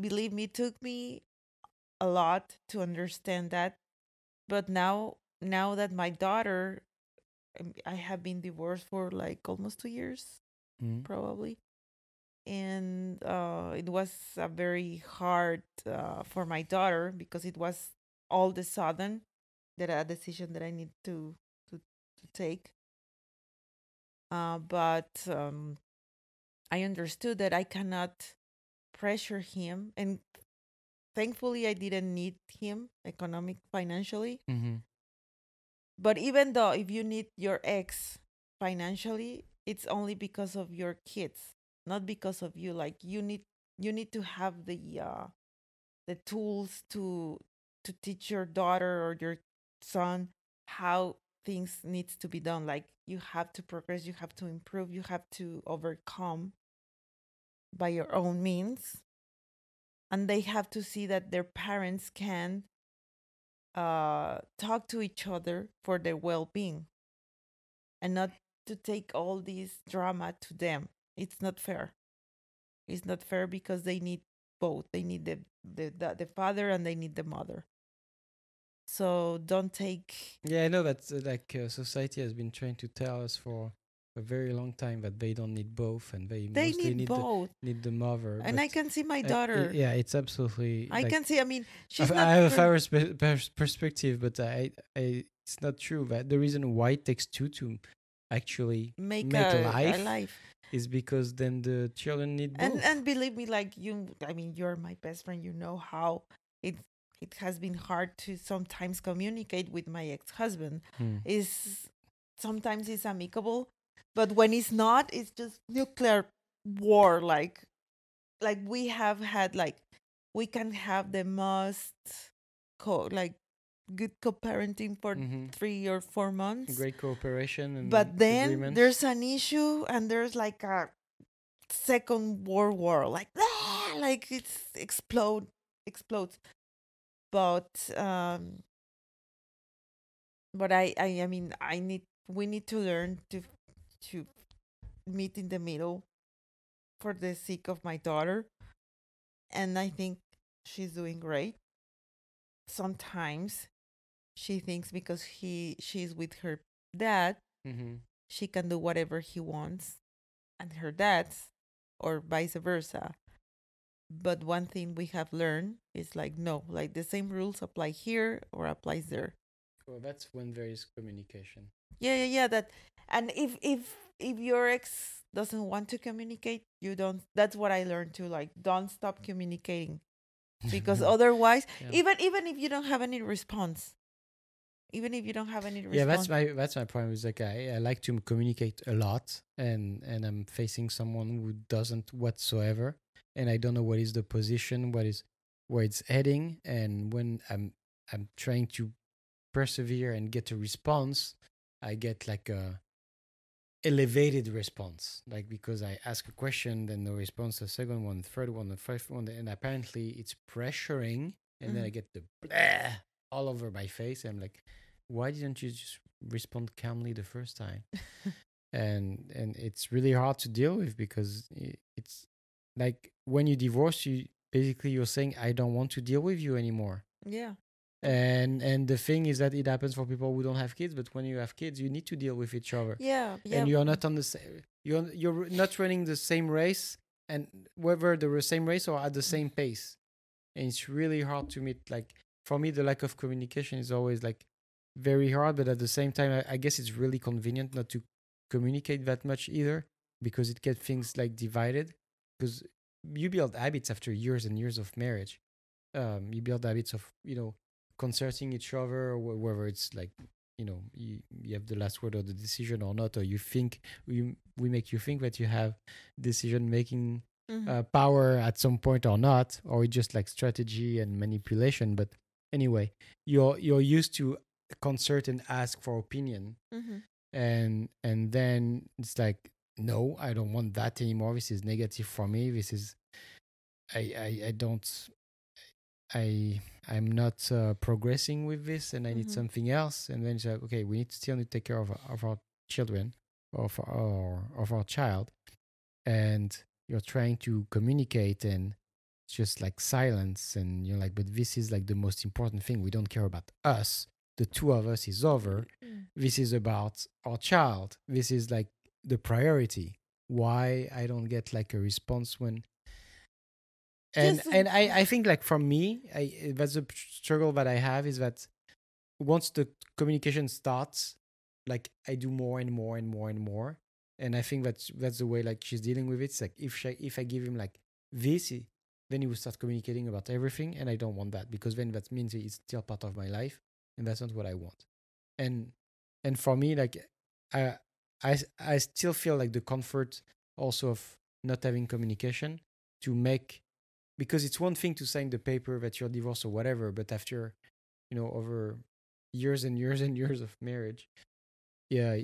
believe me, it took me a lot to understand that. But now, now that my daughter, um, I have been divorced for like almost two years, Mm. probably, and uh, it was a very hard uh, for my daughter because it was all the sudden that a decision that I need to to, to take. Uh, but um, I understood that I cannot pressure him, and thankfully I didn't need him economic financially. Mhm. But even though if you need your ex financially, it's only because of your kids, not because of you. Like you need you need to have the uh the tools to to teach your daughter or your son how things needs to be done. Like you have to progress, you have to improve, you have to overcome by your own means. And they have to see that their parents can uh, talk to each other for their well being and not to take all this drama to them. It's not fair. It's not fair because they need both. They need the, the, the, the father and they need the mother. So don't take. Yeah, I know that uh, like uh, society has been trying to tell us for a very long time that they don't need both and they, They mostly need, need both. the, need the mother. and I can see my uh, i- daughter. yeah, it's absolutely. I like, can see. I mean, she's not. I have a per- spe- pers- perspective, but I, I, it's not true. That the reason why it takes two to actually make, make a, life a life. is because then the children need both. and and believe me like you i mean you're my best friend you know how it it has been hard to sometimes communicate with my ex-husband Hmm. is sometimes it's amicable but when it's not it's just nuclear war like like we have had like we can have the most co like good co-parenting for Mhm. three or four months Great cooperation and but then agreements. there's an issue and there's like a second world war like ah, like it's explode explodes but um but I, I i mean i need we need to learn to to meet in the middle for the sake of my daughter. And i think she's doing great. Sometimes she thinks because he she's with her dad Mhm. she can do whatever he wants and her dad's or vice versa. But one thing we have learned is like no like the same rules apply here or applies there Well, that's when there is communication. yeah yeah yeah that and if if if your ex doesn't want to communicate you don't that's what i learned too like don't stop communicating because otherwise Yeah. even even if you don't have any response even if you don't have any response yeah that's my that's my problem is like I, I like to communicate a lot and and i'm facing someone who doesn't whatsoever and i don't know what is the position what is where it's heading and when i'm i'm trying to persevere and get a response i get like a elevated response. Like because i ask a question then no response the second one the third one the fifth one and apparently it's pressuring and then i Mhm. get the blah all over my face. I'm like why didn't you just respond calmly the first time? And and it's really hard to deal with because it's like when you divorce you basically you're saying i don't want to deal with you anymore. Yeah and and the thing is that it happens for people who don't have kids but when you have kids you need to deal with each other. Yeah yeah. and you're not on the same you're you're not running the same race and whether the same race or at the same pace. And it's really hard to meet like for me the lack of communication is always like very hard but at the same time i, I guess it's really convenient not to communicate that much either because it gets things like divided. Because you build habits after years and years of marriage. Um you build habits of you know concerting each other or whether it's like you know you, you have the last word or the decision or not or you think we we make you think that you have decision making Mhm. uh, power at some point or not or it's just like strategy and manipulation but anyway you're you're used to concert and ask for opinion Mhm. and and then it's like no i don't want that anymore this is negative for me this is i i, I don't i i'm not uh, progressing with this and i need Mhm. something else. And then it's like okay we need to still need to take care of, our- of our children of our of our child. And you're trying to communicate and just like silence and you're like but this is like the most important thing. We don't care about us. The two of us is over. This is about our child. This is like the priority. Why i don't get like a response when and and i i think like from me i that's a struggle that i have is that once the communication starts like i do more and more and more and more. And i think that's that's the way like she's dealing with it. It's like if she, if i give him like this he- then he will start communicating about everything and i don't want that because then that means it's still part of my life and that's not what i want. And and for me like i i, I still feel like the comfort also of not having communication to make because it's one thing to sign the paper that you're divorced or whatever but after you know over years and years and years of marriage yeah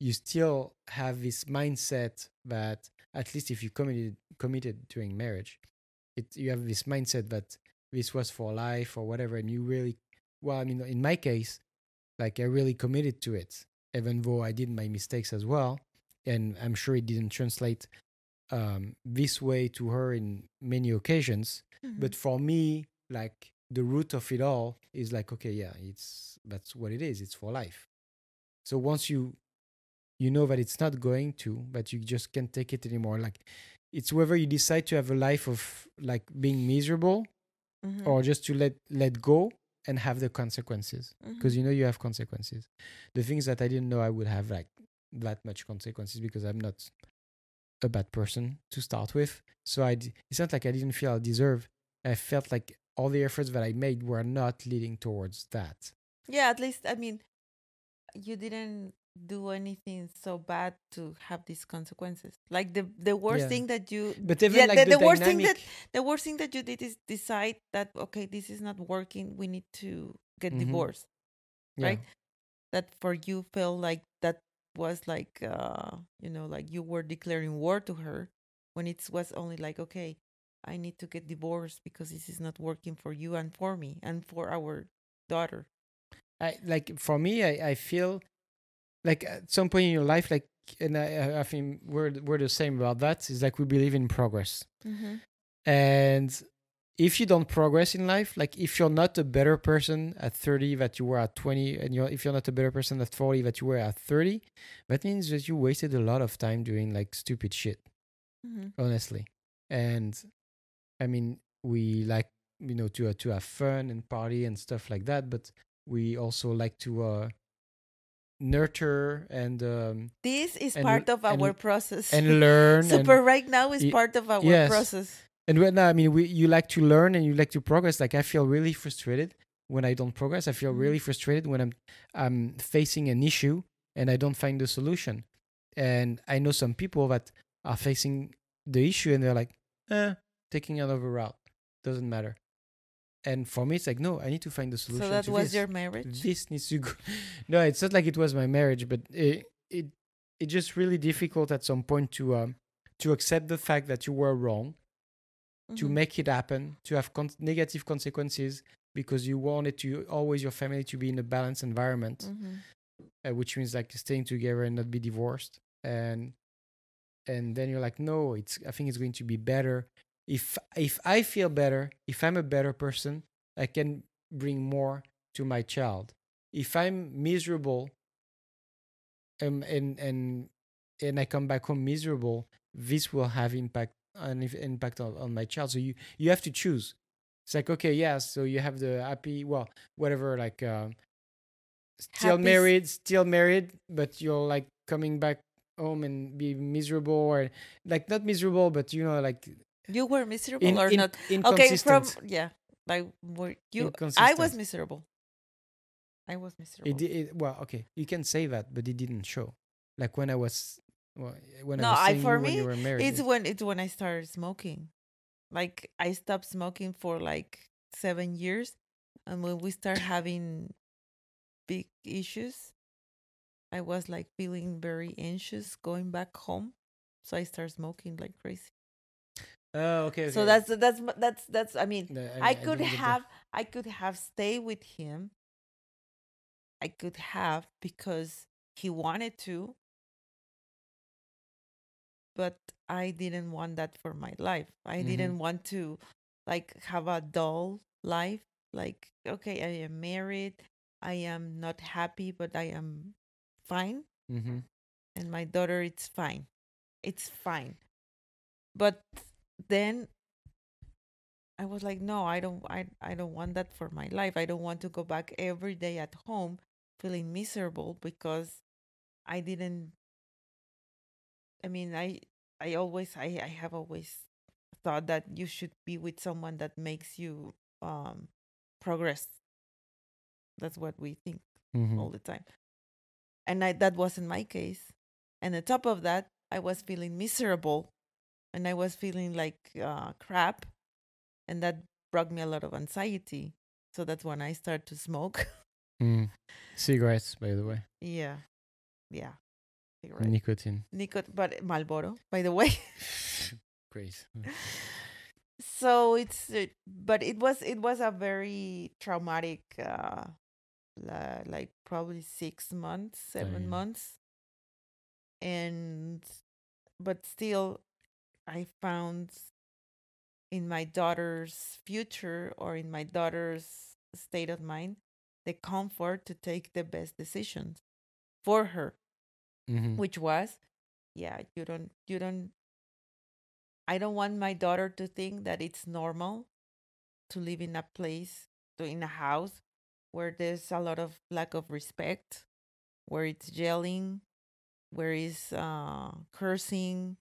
you still have this mindset that at least if you committed committed during marriage it you have this mindset that this was for life or whatever and you really well i mean in my case like i really committed to it even though i did my mistakes as well and i'm sure it didn't translate um, this way to her in many occasions Mm-hmm. but for me like the root of it all is like okay yeah it's that's what it is it's for life so once you you know that it's not going to but you just can't take it anymore like it's whether you decide to have a life of like being miserable Mhm. or just to let let go and have the consequences because Mhm. you know you have consequences the things that i didn't know i would have like that much consequences because i'm not a bad person to start with so i it's not like i didn't feel i deserve i felt like all the efforts that i made were not leading towards that yeah at least i mean you didn't do anything so bad to have these consequences like the the worst Yeah. thing that you but even Yeah, like the- the, the worst thing that the worst thing that you did is decide that okay this is not working we need to get Mhm. divorced yeah. right? that for you felt like was like uh you know like you were declaring war to her when it was only like okay i need to get divorced because this is not working for you and for me and for our daughter I like for me, I, I feel like at some point in your life, like, and I, I- think we're we're the same about that. Is like we believe in progress, mm-hmm. and if you don't progress in life, like if you're not a better person at thirty that you were at twenty, and you're if you're not a better person at forty that you were at thirty, that means that you wasted a lot of time doing like stupid shit. Mm-hmm. honestly. And I mean, we like you know to uh, to have fun and party and stuff like that, but we also like to uh, nurture and um, this is And- part of and- our process and learn. super and, right now is part of our yes. process and right now, I mean, we you like to learn and you like to progress. Like I feel really frustrated when I don't progress. I feel Mhm. really frustrated when I'm I'm facing an issue and I don't find the solution. And I know some people that are facing the issue and they're like, eh, taking another route doesn't matter. And for me, it's like, no, I need to find the solution. so that was this. your marriage This needs to go. no, it's not like it was my marriage, but it it it's just really difficult at some point to um to accept the fact that you were wrong to Mhm. make it happen, to have con- negative consequences because you wanted to always your family to be in a balanced environment, Mhm. uh, which means like staying together and not be divorced. And and then you're like, no, it's I think it's going to be better if if I feel better, if I'm a better person, I can bring more to my child. If I'm miserable, um, and and and I come back home miserable, this will have impact an impact on, on my child. So you you have to choose. It's like okay, yeah. So you have the happy, well, whatever, like um, still Happy married, still married, but you're like coming back home and be miserable or like not miserable, but you know, like you were miserable in, or in, not okay from yeah like were you i was miserable i was miserable It, it well, okay, you can say that, but it didn't show. Like when I was, well, eh, when No, I was I- for you when me, it's eh when it's when i started smoking like i stopped smoking for like seven years and when we start having big issues i was like feeling very anxious going back home so i started smoking like crazy oh, okay, so that's that's that's that's i mean No, I, I could that. have I could have stayed with him. I could have because he wanted to. But I didn't want that for my life. I Mhm. didn't want to like have a dull life. Like, okay, I am married. I am not happy, but I am fine. Mm-hmm. And my daughter, it's fine. It's fine. But then I was like, no, I don't I, I don't want that for my life. I don't want to go back every day at home feeling miserable because I didn't I mean I I always I, I have always thought that you should be with someone that makes you um progress. That's what we think Mm-hmm. all the time. And I, that wasn't my case. And on top of that, I was feeling miserable and I was feeling like uh, crap. And that brought me a lot of anxiety. So that's when I started to smoke. Mm. Cigarettes, by the way. yeah. Yeah. Nicotine. Nicot- but Marlboro, by the way. Great. so it's uh, but it was it was a very traumatic uh la- like probably six months seven Damn. months and but still i found in my daughter's future or in my daughter's state of mind the comfort to take the best decisions for her Mm-hmm. which was yeah you don't you don't i don't want my daughter to think that it's normal to live in a place to in a house where there's a lot of lack of respect where it's yelling where it's uh cursing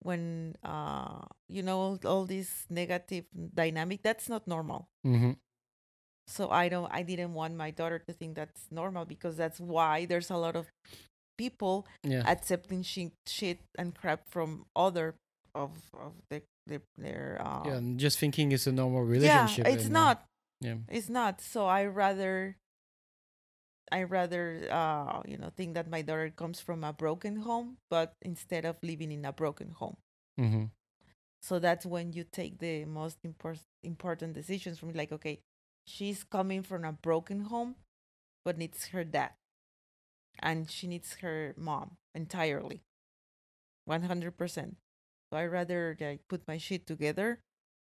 when uh you know all, all this negative dynamic that's not normal Mm-hmm. so i don't i didn't want my daughter to think that's normal because that's why there's a lot of people Yeah. accepting shit, shit and crap from other of of the, the their uh, yeah. and Just thinking it's a normal relationship yeah it's uh, not Yeah. it's not so i rather i rather uh you know think that my daughter comes from a broken home but instead of living in a broken home Mm-hmm. so that's when you take the most important important decisions from like okay she's coming from a broken home but needs her dad and she needs her mom entirely 100% so i rather like put my shit together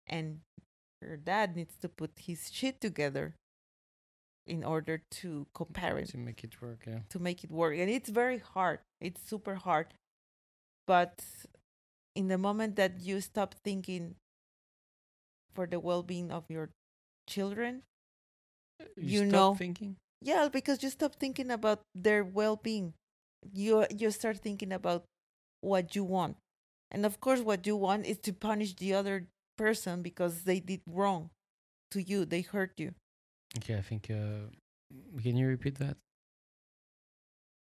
and her dad needs to put his shit together in order to compare it To make it work. Yeah. to make it work and it's very hard it's super hard but in the moment that you stop thinking for the well-being of your children uh, You stop know- thinking. Yeah because you stop thinking about their well-being you you start thinking about what you want and of course what you want is to punish the other person because they did wrong to you they hurt you Okay, I think. Uh, can you repeat that?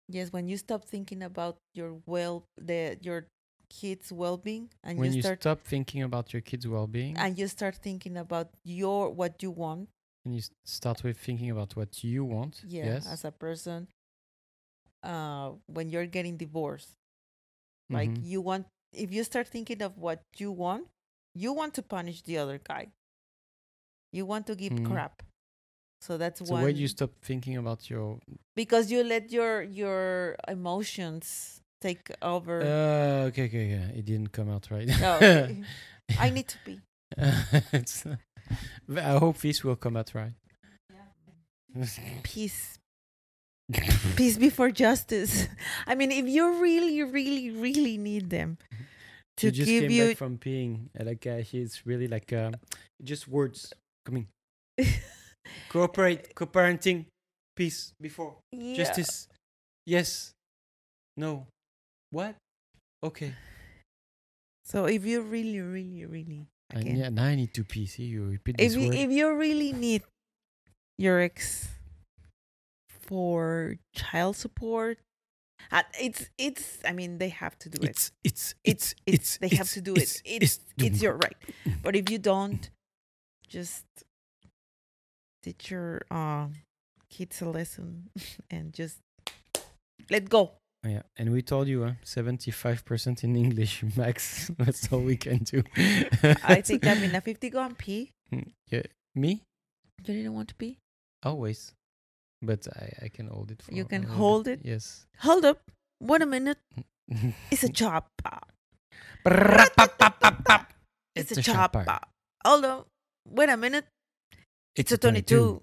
yes when you stop thinking about your well the your kids well-being and when you you start stop thinking about your kids' well-being, and you start thinking about your what you want and you start with thinking about what you want. yeah Yes. as a person uh when you're getting divorced like Mhm. you want if you start thinking of what you want you want to punish the other guy you want to give Mhm. crap so that's So why you stop thinking about your? because you let your your emotions take over Uh, okay, okay, yeah. It didn't come out right. Oh, okay. i need to be it's, I hope this will come out right. peace peace before justice i mean if you really really really need them to you just give came you back from peeing. uh, Like uh, he's really like um, just words coming. Cooperate, co-parenting, peace before Yeah. justice. Yes, no, what? Okay. so if you really really really again, yeah, now I need to pee. See, you repeat if this you, word. if you really need your ex for child support uh, it's it's i mean they have to do it. It's, it's it's it's, they have to do it. it's it's your right. But if you don't just teach your uh, kids a lesson and just let go Yeah, and we told you, uh, seventy-five percent in English max. That's all we can do. i think i'm in a 50 go and pee Yeah, me you didn't want to pee always, but I I can hold it. For You can hold bit. it? Yes. hold up wait a minute it's a chop it's it's a chop hold on, wait a minute. It's, a 22.